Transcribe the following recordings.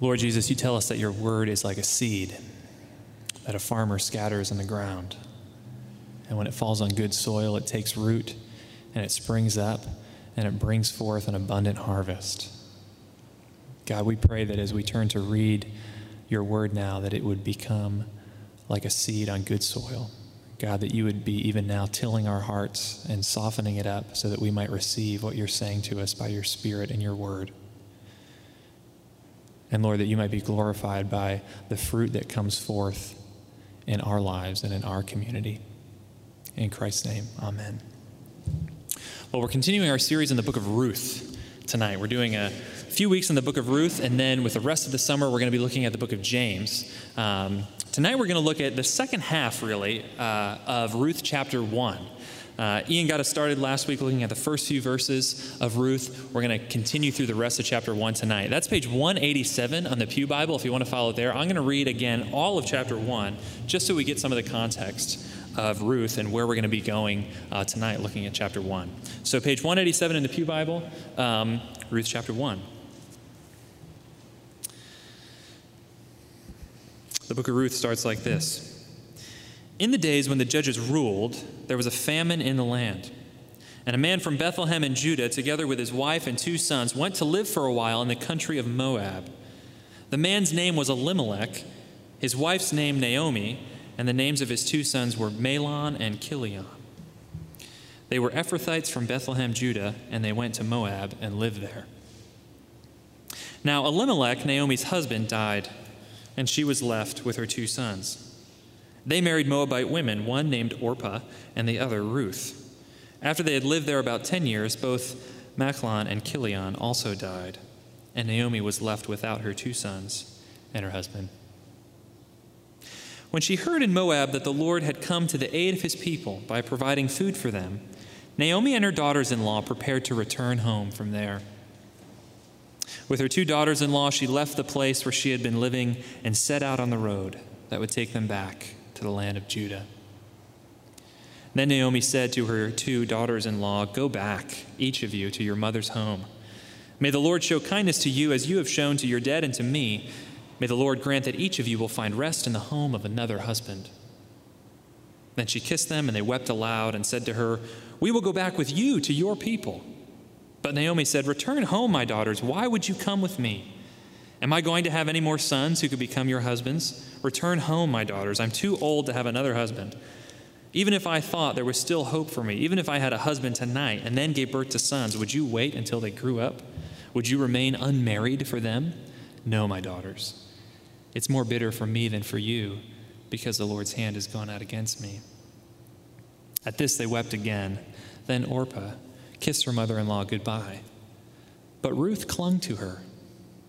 Lord Jesus, you tell us that your word is like a seed that a farmer scatters in the ground. And when it falls on good soil, it takes root and it springs up and it brings forth an abundant harvest. God, we pray that as we turn to read your word now, that it would become like a seed on good soil. God, that you would be even now tilling our hearts and softening it up so that we might receive what you're saying to us by your Spirit and your word. And Lord, that you might be glorified by the fruit that comes forth in our lives and in our community. In Christ's name, amen. Well, we're continuing our series in the book of Ruth tonight. We're doing a few weeks in the book of Ruth, and then with the rest of the summer, we're going to be looking at the book of James. Um, tonight, we're going to look at the second half, really, uh, of Ruth chapter 1. Uh, Ian got us started last week looking at the first few verses of Ruth. We're going to continue through the rest of chapter 1 tonight. That's page 187 on the Pew Bible if you want to follow there. I'm going to read again all of chapter 1 just so we get some of the context of Ruth and where we're going to be going uh, tonight looking at chapter 1. So, page 187 in the Pew Bible, um, Ruth chapter 1. The book of Ruth starts like this. In the days when the judges ruled, there was a famine in the land. And a man from Bethlehem in Judah, together with his wife and two sons, went to live for a while in the country of Moab. The man's name was Elimelech, his wife's name Naomi, and the names of his two sons were Mahlon and Chilion. They were Ephrathites from Bethlehem, Judah, and they went to Moab and lived there. Now, Elimelech, Naomi's husband, died, and she was left with her two sons. They married Moabite women, one named Orpah and the other Ruth. After they had lived there about 10 years, both Mahlon and Chilion also died, and Naomi was left without her two sons and her husband. When she heard in Moab that the Lord had come to the aid of his people by providing food for them, Naomi and her daughters in law prepared to return home from there. With her two daughters in law, she left the place where she had been living and set out on the road that would take them back to the land of Judah. Then Naomi said to her two daughters in law, Go back, each of you, to your mother's home. May the Lord show kindness to you as you have shown to your dead and to me. May the Lord grant that each of you will find rest in the home of another husband. Then she kissed them, and they wept aloud and said to her, We will go back with you to your people. But Naomi said, Return home, my daughters. Why would you come with me? Am I going to have any more sons who could become your husbands? Return home, my daughters. I'm too old to have another husband. Even if I thought there was still hope for me, even if I had a husband tonight and then gave birth to sons, would you wait until they grew up? Would you remain unmarried for them? No, my daughters. It's more bitter for me than for you, because the Lord's hand has gone out against me. At this they wept again. Then Orpah kissed her mother in law goodbye. But Ruth clung to her.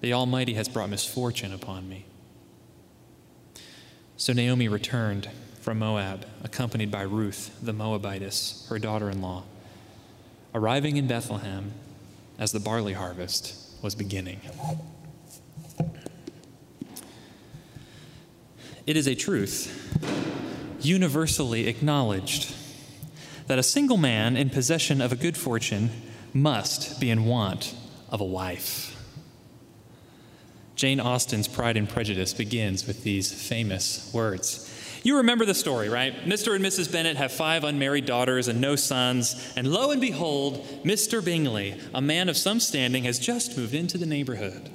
the Almighty has brought misfortune upon me. So Naomi returned from Moab, accompanied by Ruth, the Moabitess, her daughter in law, arriving in Bethlehem as the barley harvest was beginning. It is a truth universally acknowledged that a single man in possession of a good fortune must be in want of a wife. Jane Austen's Pride and Prejudice begins with these famous words. You remember the story, right? Mr. and Mrs. Bennet have five unmarried daughters and no sons, and lo and behold, Mr. Bingley, a man of some standing, has just moved into the neighborhood.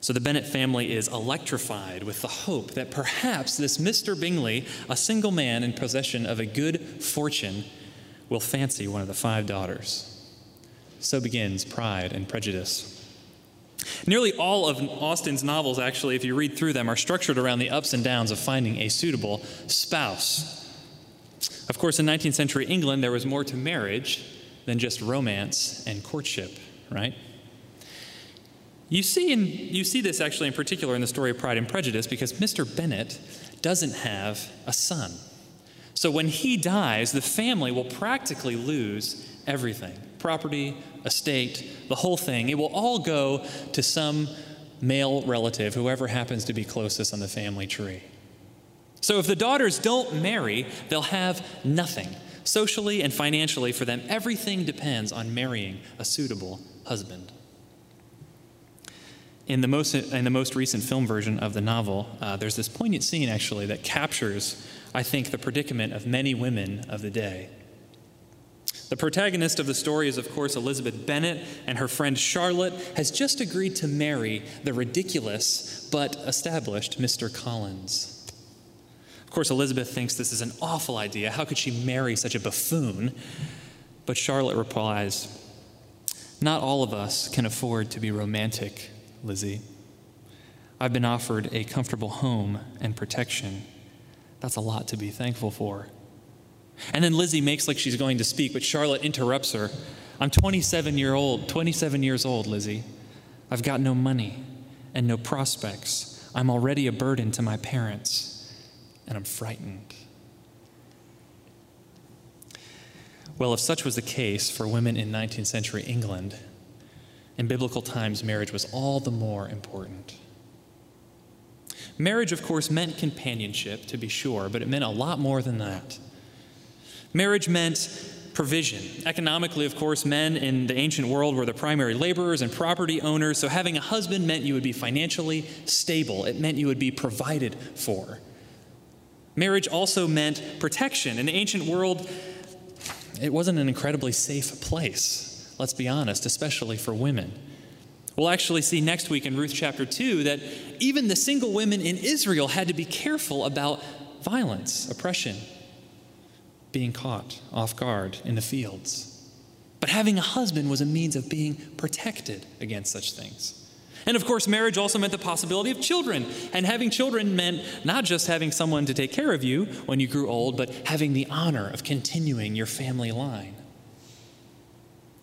So the Bennet family is electrified with the hope that perhaps this Mr. Bingley, a single man in possession of a good fortune, will fancy one of the five daughters. So begins Pride and Prejudice. Nearly all of Austen's novels, actually, if you read through them, are structured around the ups and downs of finding a suitable spouse. Of course, in 19th century England, there was more to marriage than just romance and courtship, right? You see, in, you see this actually in particular in the story of Pride and Prejudice because Mr. Bennet doesn't have a son. So when he dies, the family will practically lose everything property, estate, the whole thing. It will all go to some male relative, whoever happens to be closest on the family tree. So if the daughters don't marry, they'll have nothing. Socially and financially, for them, everything depends on marrying a suitable husband. In the most, in the most recent film version of the novel, uh, there's this poignant scene actually that captures, I think, the predicament of many women of the day. The protagonist of the story is, of course, Elizabeth Bennet, and her friend Charlotte has just agreed to marry the ridiculous but established Mr. Collins. Of course, Elizabeth thinks this is an awful idea. How could she marry such a buffoon? But Charlotte replies, Not all of us can afford to be romantic, Lizzie. I've been offered a comfortable home and protection. That's a lot to be thankful for. And then Lizzie makes like she's going to speak, but Charlotte interrupts her. I'm 27 year old, 27 years old, Lizzie. I've got no money and no prospects. I'm already a burden to my parents, and I'm frightened. Well, if such was the case for women in 19th century England, in biblical times, marriage was all the more important. Marriage, of course, meant companionship, to be sure, but it meant a lot more than that. Marriage meant provision. Economically, of course, men in the ancient world were the primary laborers and property owners, so having a husband meant you would be financially stable. It meant you would be provided for. Marriage also meant protection. In the ancient world, it wasn't an incredibly safe place, let's be honest, especially for women. We'll actually see next week in Ruth chapter 2 that even the single women in Israel had to be careful about violence, oppression, being caught off guard in the fields. But having a husband was a means of being protected against such things. And of course, marriage also meant the possibility of children. And having children meant not just having someone to take care of you when you grew old, but having the honor of continuing your family line.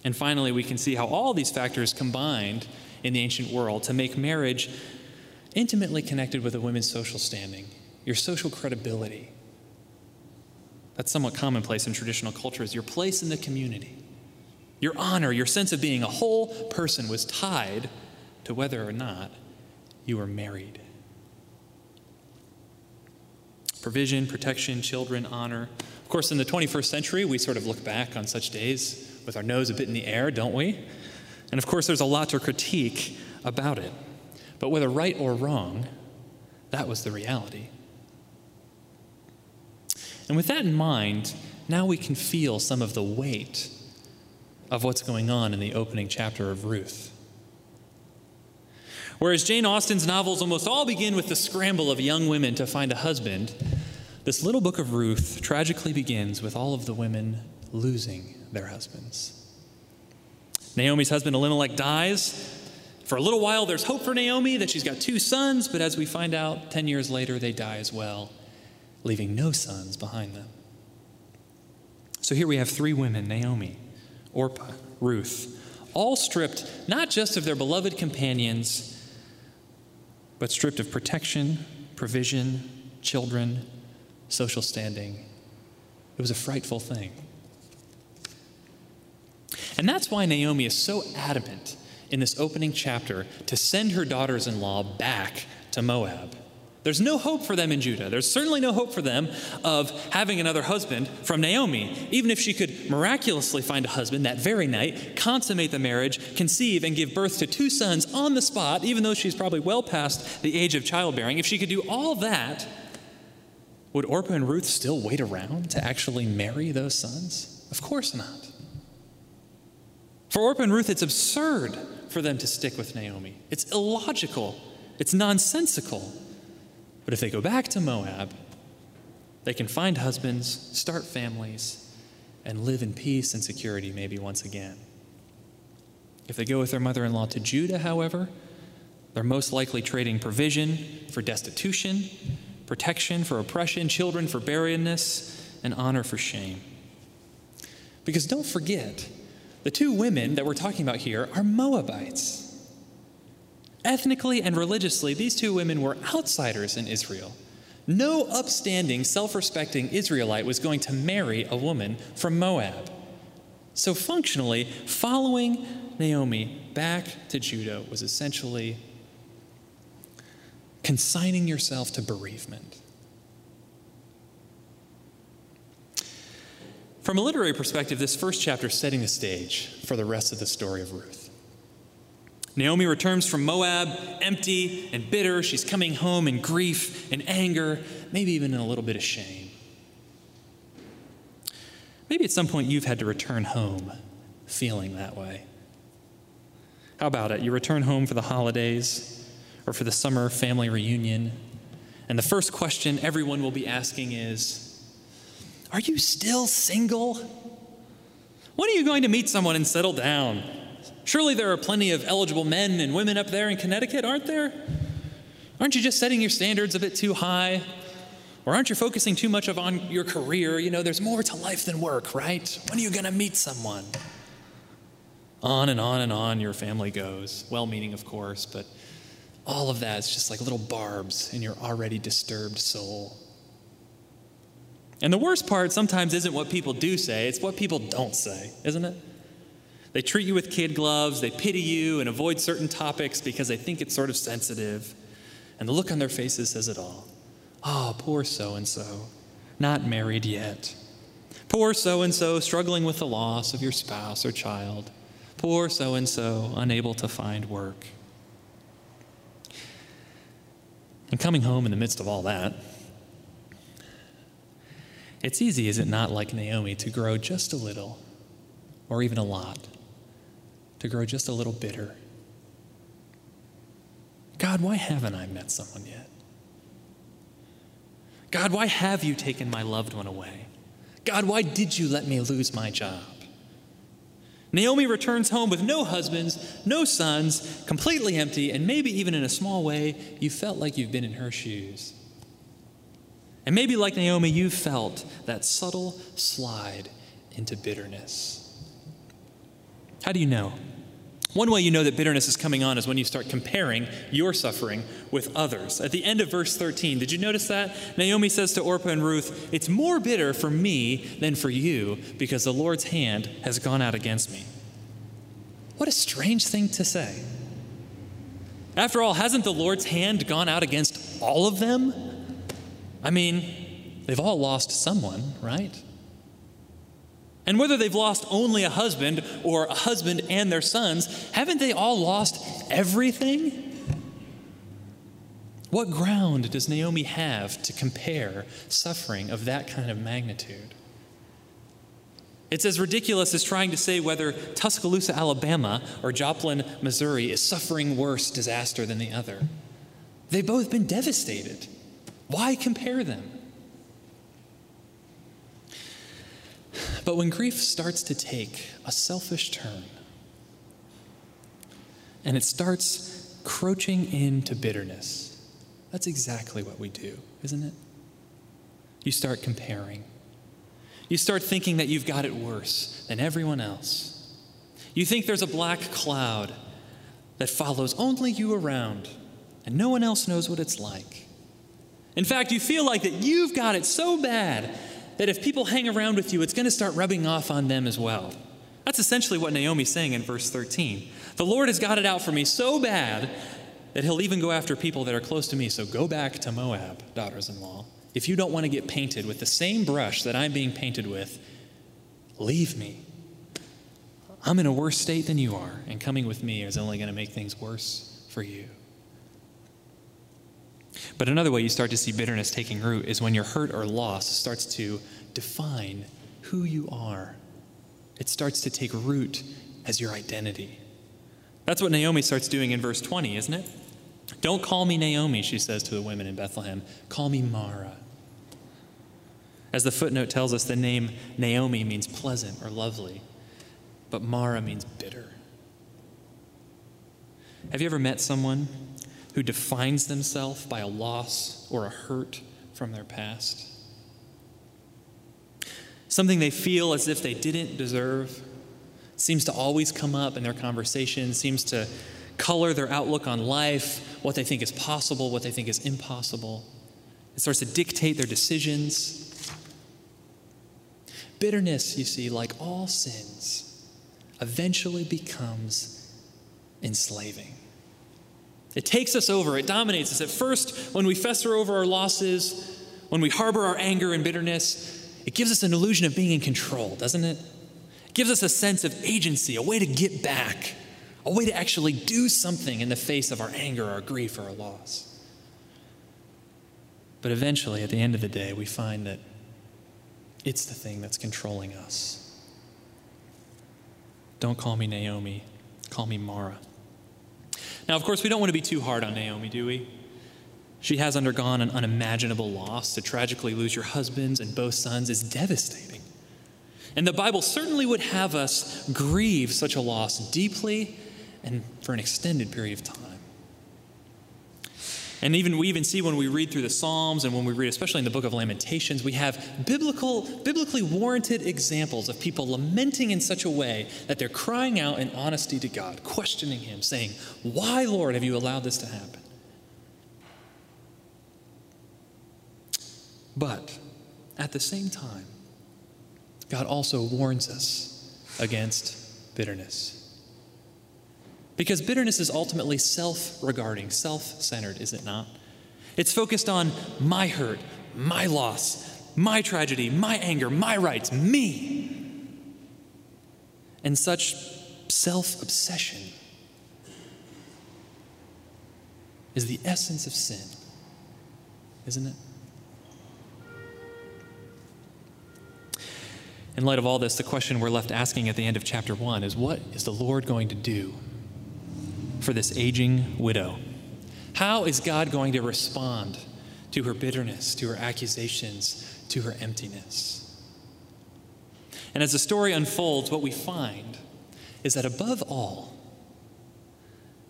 And finally, we can see how all these factors combined in the ancient world to make marriage intimately connected with a woman's social standing, your social credibility, that's somewhat commonplace in traditional cultures. Your place in the community, your honor, your sense of being a whole person was tied to whether or not you were married. Provision, protection, children, honor. Of course, in the 21st century, we sort of look back on such days with our nose a bit in the air, don't we? And of course, there's a lot to critique about it. But whether right or wrong, that was the reality. And with that in mind, now we can feel some of the weight of what's going on in the opening chapter of Ruth. Whereas Jane Austen's novels almost all begin with the scramble of young women to find a husband, this little book of Ruth tragically begins with all of the women losing their husbands. Naomi's husband Elimelech dies. For a little while, there's hope for Naomi that she's got two sons, but as we find out, 10 years later, they die as well leaving no sons behind them. So here we have three women Naomi, Orpah, Ruth, all stripped not just of their beloved companions, but stripped of protection, provision, children, social standing. It was a frightful thing. And that's why Naomi is so adamant in this opening chapter to send her daughters in law back to Moab. There's no hope for them in Judah. There's certainly no hope for them of having another husband from Naomi. Even if she could miraculously find a husband that very night, consummate the marriage, conceive, and give birth to two sons on the spot, even though she's probably well past the age of childbearing, if she could do all that, would Orpah and Ruth still wait around to actually marry those sons? Of course not. For Orpah and Ruth, it's absurd for them to stick with Naomi. It's illogical, it's nonsensical. But if they go back to Moab, they can find husbands, start families, and live in peace and security maybe once again. If they go with their mother in law to Judah, however, they're most likely trading provision for destitution, protection for oppression, children for barrenness, and honor for shame. Because don't forget, the two women that we're talking about here are Moabites. Ethnically and religiously, these two women were outsiders in Israel. No upstanding, self respecting Israelite was going to marry a woman from Moab. So, functionally, following Naomi back to Judah was essentially consigning yourself to bereavement. From a literary perspective, this first chapter is setting the stage for the rest of the story of Ruth. Naomi returns from Moab empty and bitter. She's coming home in grief and anger, maybe even in a little bit of shame. Maybe at some point you've had to return home feeling that way. How about it? You return home for the holidays or for the summer family reunion, and the first question everyone will be asking is Are you still single? When are you going to meet someone and settle down? Surely there are plenty of eligible men and women up there in Connecticut, aren't there? Aren't you just setting your standards a bit too high? Or aren't you focusing too much of on your career? You know, there's more to life than work, right? When are you going to meet someone? On and on and on your family goes. Well meaning, of course, but all of that is just like little barbs in your already disturbed soul. And the worst part sometimes isn't what people do say, it's what people don't say, isn't it? They treat you with kid gloves, they pity you and avoid certain topics because they think it's sort of sensitive. And the look on their faces says it all. Oh, poor so and so, not married yet. Poor so and so, struggling with the loss of your spouse or child. Poor so and so, unable to find work. And coming home in the midst of all that, it's easy, is it not, like Naomi, to grow just a little or even a lot to grow just a little bitter. God, why haven't I met someone yet? God, why have you taken my loved one away? God, why did you let me lose my job? Naomi returns home with no husbands, no sons, completely empty, and maybe even in a small way, you felt like you've been in her shoes. And maybe, like Naomi, you felt that subtle slide into bitterness. How do you know? One way you know that bitterness is coming on is when you start comparing your suffering with others. At the end of verse 13, did you notice that? Naomi says to Orpah and Ruth, It's more bitter for me than for you because the Lord's hand has gone out against me. What a strange thing to say. After all, hasn't the Lord's hand gone out against all of them? I mean, they've all lost someone, right? And whether they've lost only a husband or a husband and their sons, haven't they all lost everything? What ground does Naomi have to compare suffering of that kind of magnitude? It's as ridiculous as trying to say whether Tuscaloosa, Alabama or Joplin, Missouri is suffering worse disaster than the other. They've both been devastated. Why compare them? But when grief starts to take a selfish turn, and it starts crouching into bitterness, that's exactly what we do, isn't it? You start comparing. You start thinking that you've got it worse than everyone else. You think there's a black cloud that follows only you around, and no one else knows what it's like. In fact, you feel like that you've got it so bad that if people hang around with you, it's going to start rubbing off on them as well. That's essentially what Naomi's saying in verse 13. The Lord has got it out for me so bad that he'll even go after people that are close to me. So go back to Moab, daughters in law. If you don't want to get painted with the same brush that I'm being painted with, leave me. I'm in a worse state than you are, and coming with me is only going to make things worse for you. But another way you start to see bitterness taking root is when your hurt or loss starts to define who you are. It starts to take root as your identity. That's what Naomi starts doing in verse 20, isn't it? Don't call me Naomi, she says to the women in Bethlehem. Call me Mara. As the footnote tells us, the name Naomi means pleasant or lovely, but Mara means bitter. Have you ever met someone who defines themselves by a loss or a hurt from their past? Something they feel as if they didn't deserve seems to always come up in their conversation, seems to color their outlook on life, what they think is possible, what they think is impossible. It starts to dictate their decisions. Bitterness, you see, like all sins, eventually becomes enslaving. It takes us over, it dominates us. At first, when we fester over our losses, when we harbor our anger and bitterness, it gives us an illusion of being in control, doesn't it? It gives us a sense of agency, a way to get back, a way to actually do something in the face of our anger, our grief, or our loss. But eventually, at the end of the day, we find that it's the thing that's controlling us. Don't call me Naomi, call me Mara. Now, of course, we don't want to be too hard on Naomi, do we? She has undergone an unimaginable loss. To tragically lose your husbands and both sons is devastating. And the Bible certainly would have us grieve such a loss deeply and for an extended period of time. And even we even see when we read through the Psalms and when we read, especially in the book of Lamentations, we have biblical, biblically warranted examples of people lamenting in such a way that they're crying out in honesty to God, questioning Him, saying, Why, Lord, have you allowed this to happen? But at the same time, God also warns us against bitterness. Because bitterness is ultimately self regarding, self centered, is it not? It's focused on my hurt, my loss, my tragedy, my anger, my rights, me. And such self obsession is the essence of sin, isn't it? In light of all this, the question we're left asking at the end of chapter 1 is what is the Lord going to do for this aging widow? How is God going to respond to her bitterness, to her accusations, to her emptiness? And as the story unfolds, what we find is that above all,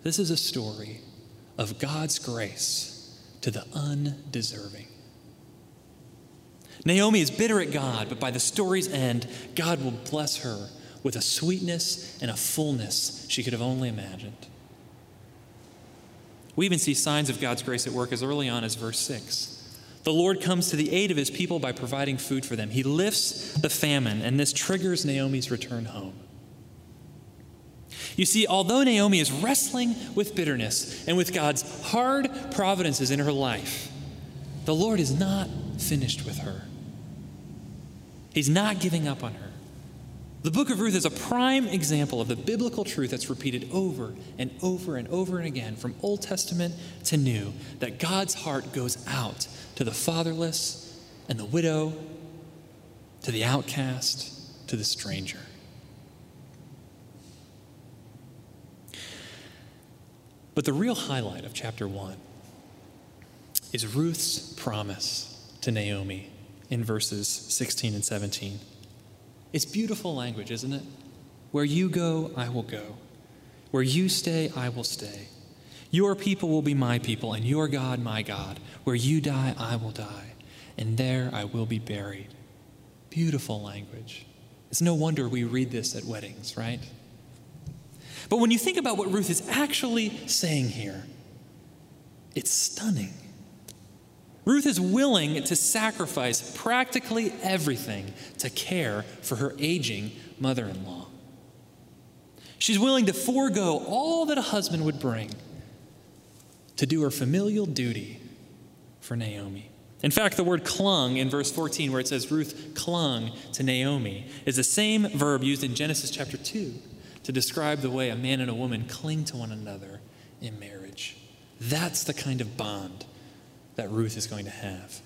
this is a story of God's grace to the undeserving. Naomi is bitter at God, but by the story's end, God will bless her with a sweetness and a fullness she could have only imagined. We even see signs of God's grace at work as early on as verse 6. The Lord comes to the aid of his people by providing food for them. He lifts the famine, and this triggers Naomi's return home. You see, although Naomi is wrestling with bitterness and with God's hard providences in her life, the Lord is not finished with her. He's not giving up on her. The book of Ruth is a prime example of the biblical truth that's repeated over and over and over and again from Old Testament to New that God's heart goes out to the fatherless and the widow, to the outcast, to the stranger. But the real highlight of chapter 1 is Ruth's promise to Naomi in verses 16 and 17. It's beautiful language, isn't it? Where you go, I will go. Where you stay, I will stay. Your people will be my people, and your God, my God. Where you die, I will die, and there I will be buried. Beautiful language. It's no wonder we read this at weddings, right? But when you think about what Ruth is actually saying here, it's stunning. Ruth is willing to sacrifice practically everything to care for her aging mother in law. She's willing to forego all that a husband would bring to do her familial duty for Naomi. In fact, the word clung in verse 14, where it says Ruth clung to Naomi, is the same verb used in Genesis chapter 2 to describe the way a man and a woman cling to one another in marriage. That's the kind of bond that Ruth is going to have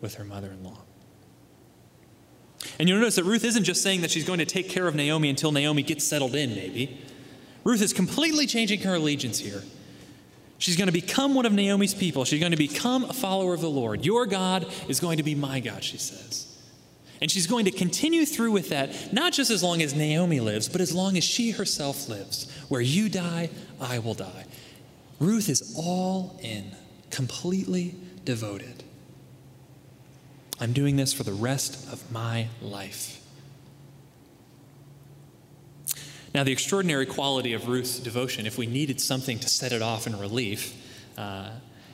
with her mother in law. And you'll notice that Ruth isn't just saying that she's going to take care of Naomi until Naomi gets settled in, maybe. Ruth is completely changing her allegiance here. She's going to become one of Naomi's people. She's going to become a follower of the Lord. Your God is going to be my God, she says. And she's going to continue through with that, not just as long as Naomi lives, but as long as she herself lives. Where you die, I will die. Ruth is all in, completely devoted. I'm doing this for the rest of my life. Now, the extraordinary quality of Ruth's devotion, if we needed something to set it off in relief, uh,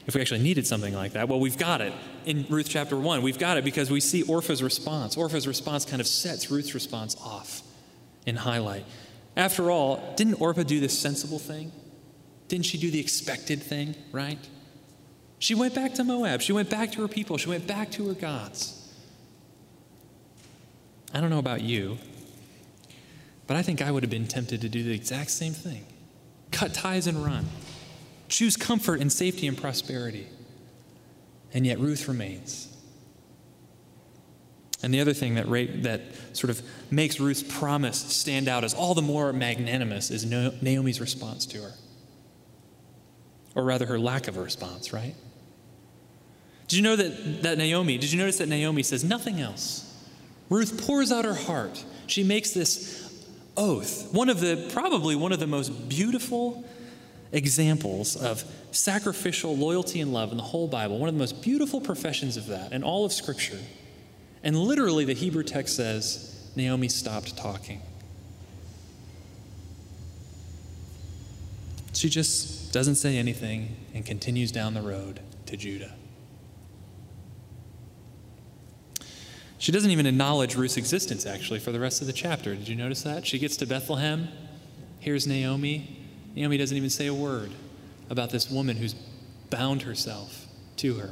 if we actually needed something like that, well, we've got it in Ruth chapter 1. We've got it because we see Orpah's response. Orpah's response kind of sets Ruth's response off in highlight. After all, didn't Orpah do the sensible thing? Didn't she do the expected thing, right? She went back to Moab. She went back to her people. She went back to her gods. I don't know about you, but I think I would have been tempted to do the exact same thing cut ties and run, choose comfort and safety and prosperity. And yet Ruth remains. And the other thing that, that sort of makes Ruth's promise stand out as all the more magnanimous is Naomi's response to her. Or rather, her lack of a response, right? Did you know that, that Naomi, did you notice that Naomi says nothing else? Ruth pours out her heart. She makes this oath, one of the, probably one of the most beautiful examples of sacrificial loyalty and love in the whole Bible, one of the most beautiful professions of that in all of Scripture. And literally, the Hebrew text says, Naomi stopped talking. She just doesn't say anything and continues down the road to Judah. She doesn't even acknowledge Ruth's existence, actually, for the rest of the chapter. Did you notice that? She gets to Bethlehem. Here's Naomi. Naomi doesn't even say a word about this woman who's bound herself to her.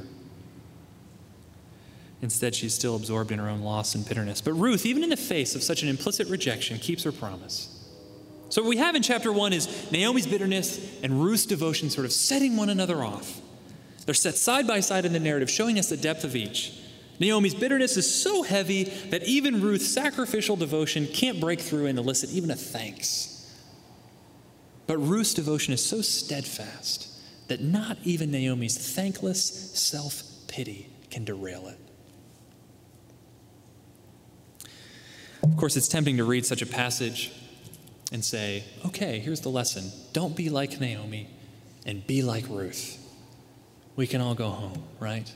Instead, she's still absorbed in her own loss and bitterness. But Ruth, even in the face of such an implicit rejection, keeps her promise. So, what we have in chapter one is Naomi's bitterness and Ruth's devotion sort of setting one another off. They're set side by side in the narrative, showing us the depth of each. Naomi's bitterness is so heavy that even Ruth's sacrificial devotion can't break through and elicit even a thanks. But Ruth's devotion is so steadfast that not even Naomi's thankless self pity can derail it. Of course, it's tempting to read such a passage and say, okay, here's the lesson. Don't be like Naomi and be like Ruth. We can all go home, right?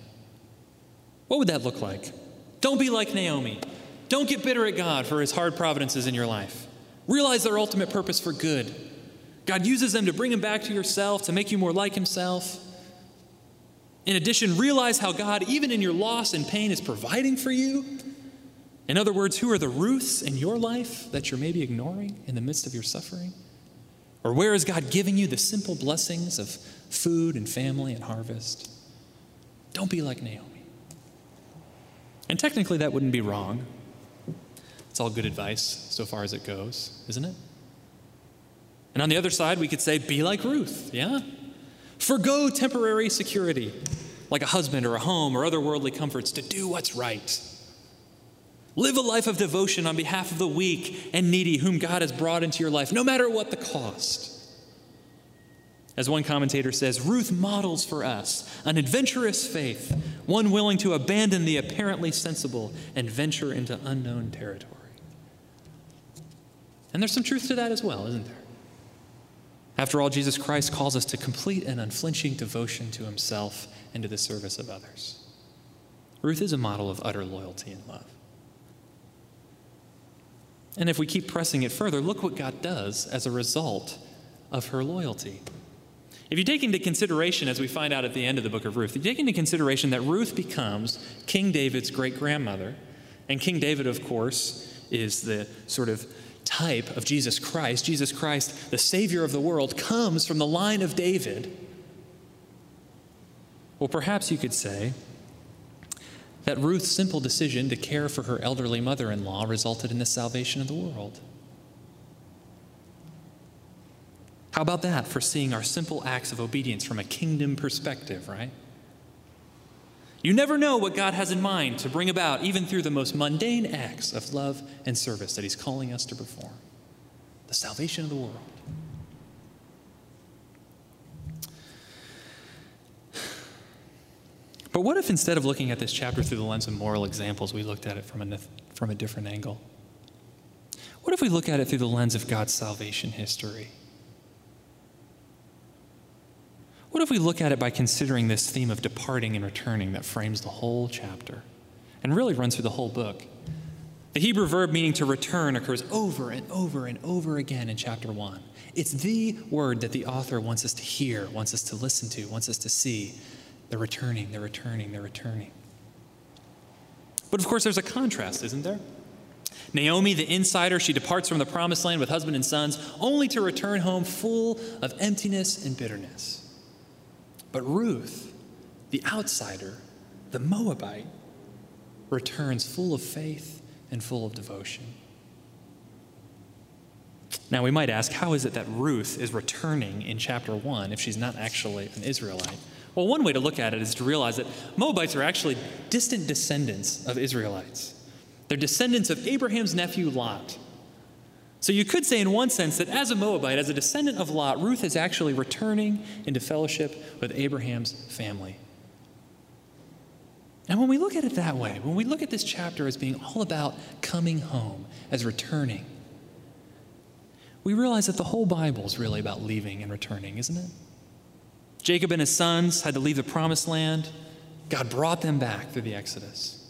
What would that look like? Don't be like Naomi. Don't get bitter at God for his hard providences in your life. Realize their ultimate purpose for good. God uses them to bring him back to yourself, to make you more like himself. In addition, realize how God, even in your loss and pain, is providing for you. In other words, who are the Ruths in your life that you're maybe ignoring in the midst of your suffering? Or where is God giving you the simple blessings of food and family and harvest? Don't be like Naomi. And technically, that wouldn't be wrong. It's all good advice so far as it goes, isn't it? And on the other side, we could say, be like Ruth, yeah? Forgo temporary security, like a husband or a home or other worldly comforts, to do what's right. Live a life of devotion on behalf of the weak and needy whom God has brought into your life, no matter what the cost. As one commentator says, Ruth models for us an adventurous faith, one willing to abandon the apparently sensible and venture into unknown territory. And there's some truth to that as well, isn't there? After all, Jesus Christ calls us to complete and unflinching devotion to himself and to the service of others. Ruth is a model of utter loyalty and love. And if we keep pressing it further, look what God does as a result of her loyalty. If you take into consideration, as we find out at the end of the book of Ruth, you take into consideration that Ruth becomes King David's great grandmother, and King David, of course, is the sort of type of Jesus Christ. Jesus Christ, the Savior of the world, comes from the line of David. Well, perhaps you could say that Ruth's simple decision to care for her elderly mother in law resulted in the salvation of the world. How about that for seeing our simple acts of obedience from a kingdom perspective, right? You never know what God has in mind to bring about, even through the most mundane acts of love and service that He's calling us to perform the salvation of the world. But what if instead of looking at this chapter through the lens of moral examples, we looked at it from a, from a different angle? What if we look at it through the lens of God's salvation history? What if we look at it by considering this theme of departing and returning that frames the whole chapter and really runs through the whole book? The Hebrew verb meaning to return occurs over and over and over again in chapter 1. It's the word that the author wants us to hear, wants us to listen to, wants us to see. They're returning, they're returning, they're returning. But of course, there's a contrast, isn't there? Naomi, the insider, she departs from the promised land with husband and sons, only to return home full of emptiness and bitterness. But Ruth, the outsider, the Moabite, returns full of faith and full of devotion. Now, we might ask, how is it that Ruth is returning in chapter 1 if she's not actually an Israelite? Well, one way to look at it is to realize that Moabites are actually distant descendants of Israelites. They're descendants of Abraham's nephew Lot. So you could say, in one sense, that as a Moabite, as a descendant of Lot, Ruth is actually returning into fellowship with Abraham's family. And when we look at it that way, when we look at this chapter as being all about coming home, as returning, we realize that the whole Bible is really about leaving and returning, isn't it? Jacob and his sons had to leave the promised land. God brought them back through the Exodus.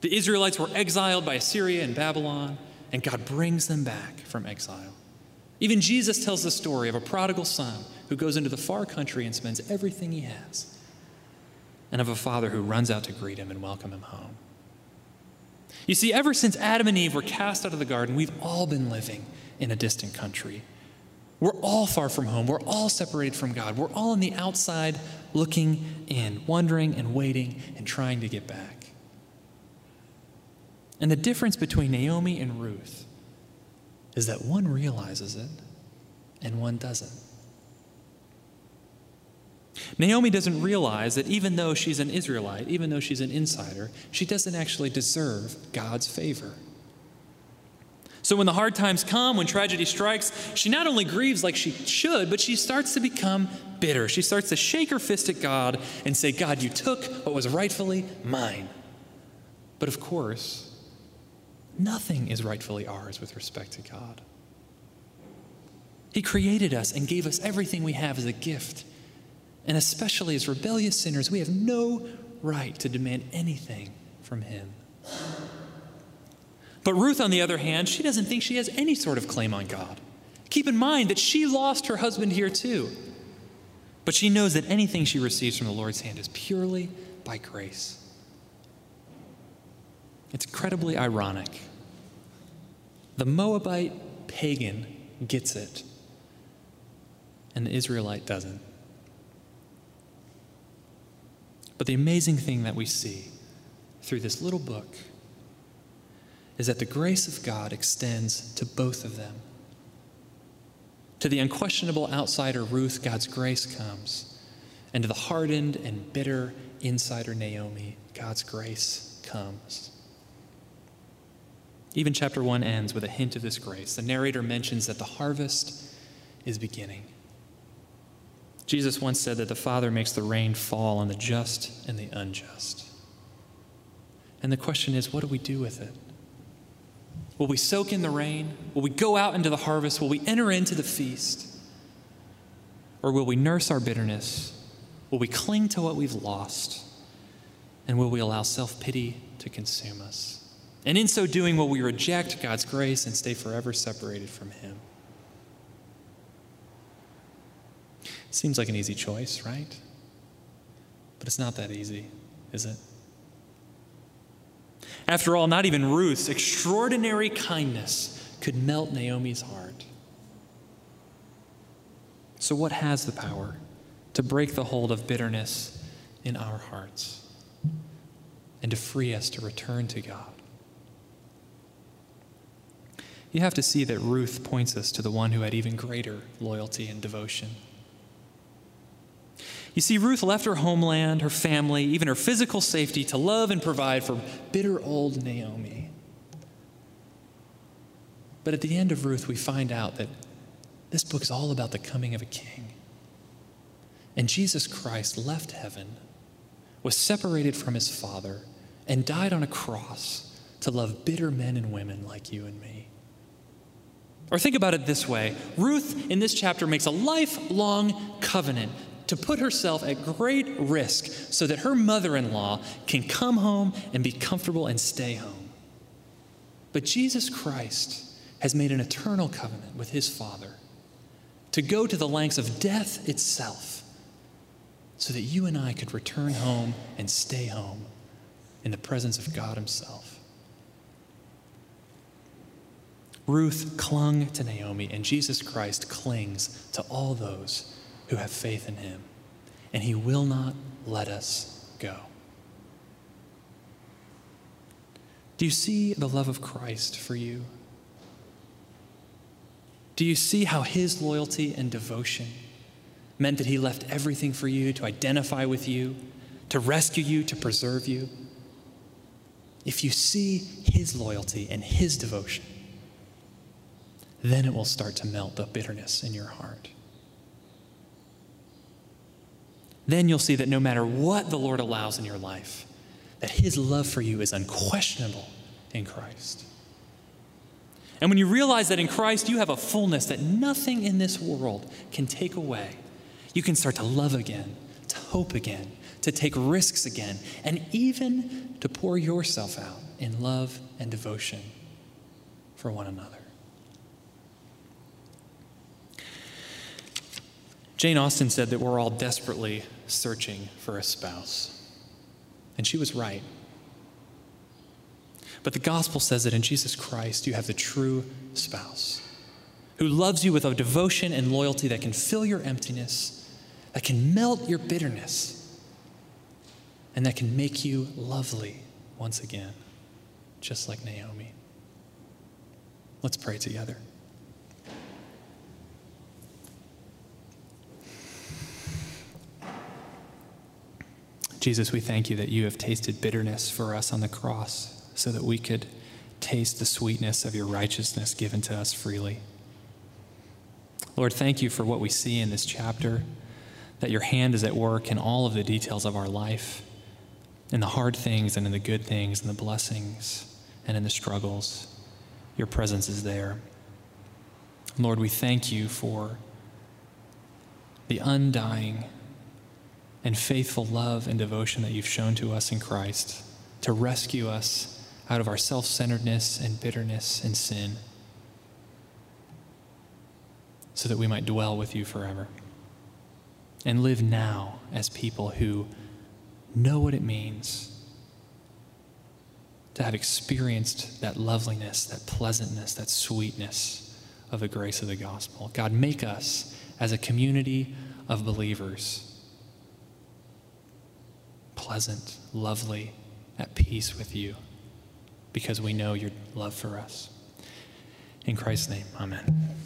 The Israelites were exiled by Assyria and Babylon, and God brings them back from exile. Even Jesus tells the story of a prodigal son who goes into the far country and spends everything he has, and of a father who runs out to greet him and welcome him home. You see, ever since Adam and Eve were cast out of the garden, we've all been living in a distant country we're all far from home. We're all separated from God. We're all on the outside looking in, wondering and waiting and trying to get back. And the difference between Naomi and Ruth is that one realizes it and one doesn't. Naomi doesn't realize that even though she's an Israelite, even though she's an insider, she doesn't actually deserve God's favor. So when the hard times come, when tragedy strikes, she not only grieves like she should, but she starts to become bitter. She starts to shake her fist at God and say, God, you took what was rightfully mine. But of course, nothing is rightfully ours with respect to God. He created us and gave us everything we have as a gift. And especially as rebellious sinners, we have no right to demand anything from Him. But Ruth, on the other hand, she doesn't think she has any sort of claim on God. Keep in mind that she lost her husband here too. But she knows that anything she receives from the Lord's hand is purely by grace. It's incredibly ironic. The Moabite pagan gets it, and the Israelite doesn't. But the amazing thing that we see through this little book is that the grace of God extends to both of them. To the unquestionable outsider Ruth, God's grace comes. And to the hardened and bitter insider Naomi, God's grace comes. Even chapter 1 ends with a hint of this grace. The narrator mentions that the harvest is beginning. Jesus once said that the Father makes the rain fall on the just and the unjust. And the question is, what do we do with it? Will we soak in the rain? Will we go out into the harvest? Will we enter into the feast? Or will we nurse our bitterness? Will we cling to what we've lost? And will we allow self pity to consume us? And in so doing, will we reject God's grace and stay forever separated from Him? Seems like an easy choice, right? But it's not that easy, is it? After all, not even Ruth's extraordinary kindness could melt Naomi's heart. So, what has the power to break the hold of bitterness in our hearts and to free us to return to God? You have to see that Ruth points us to the one who had even greater loyalty and devotion. You see, Ruth left her homeland, her family, even her physical safety to love and provide for bitter old Naomi. But at the end of Ruth, we find out that this book is all about the coming of a king. And Jesus Christ left heaven, was separated from his Father, and died on a cross to love bitter men and women like you and me. Or think about it this way Ruth in this chapter makes a lifelong covenant to put herself at great risk so that her mother in law can come home and be comfortable and stay home. But Jesus Christ has made an eternal covenant with his Father to go to the lengths of death itself so that you and I could return home and stay home in the presence of God Himself. Ruth clung to Naomi, and Jesus Christ clings to all those who have faith in him, and he will not let us go. Do you see the love of Christ for you? Do you see how his loyalty and devotion meant that he left everything for you to identify with you, to rescue you, to preserve you? If you see his loyalty and his devotion, then it will start to melt the bitterness in your heart. Then you'll see that no matter what the Lord allows in your life, that his love for you is unquestionable in Christ. And when you realize that in Christ you have a fullness that nothing in this world can take away, you can start to love again, to hope again, to take risks again, and even to pour yourself out in love and devotion for one another. Jane Austen said that we're all desperately searching for a spouse. And she was right. But the gospel says that in Jesus Christ, you have the true spouse who loves you with a devotion and loyalty that can fill your emptiness, that can melt your bitterness, and that can make you lovely once again, just like Naomi. Let's pray together. Jesus, we thank you that you have tasted bitterness for us on the cross so that we could taste the sweetness of your righteousness given to us freely. Lord, thank you for what we see in this chapter, that your hand is at work in all of the details of our life, in the hard things and in the good things, and the blessings and in the struggles. Your presence is there. Lord, we thank you for the undying and faithful love and devotion that you've shown to us in Christ to rescue us out of our self centeredness and bitterness and sin so that we might dwell with you forever and live now as people who know what it means to have experienced that loveliness, that pleasantness, that sweetness of the grace of the gospel. God, make us as a community of believers pleasant, lovely, at peace with you because we know your love for us. In Christ's name, amen.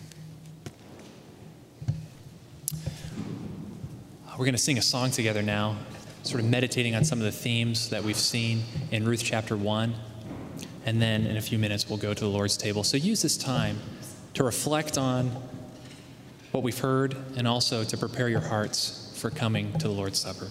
Uh, we're going to sing a song together now, sort of meditating on some of the themes that we've seen in Ruth chapter 1. And then in a few minutes, we'll go to the Lord's table. So use this time to reflect on what we've heard and also to prepare your hearts for coming to the Lord's Supper.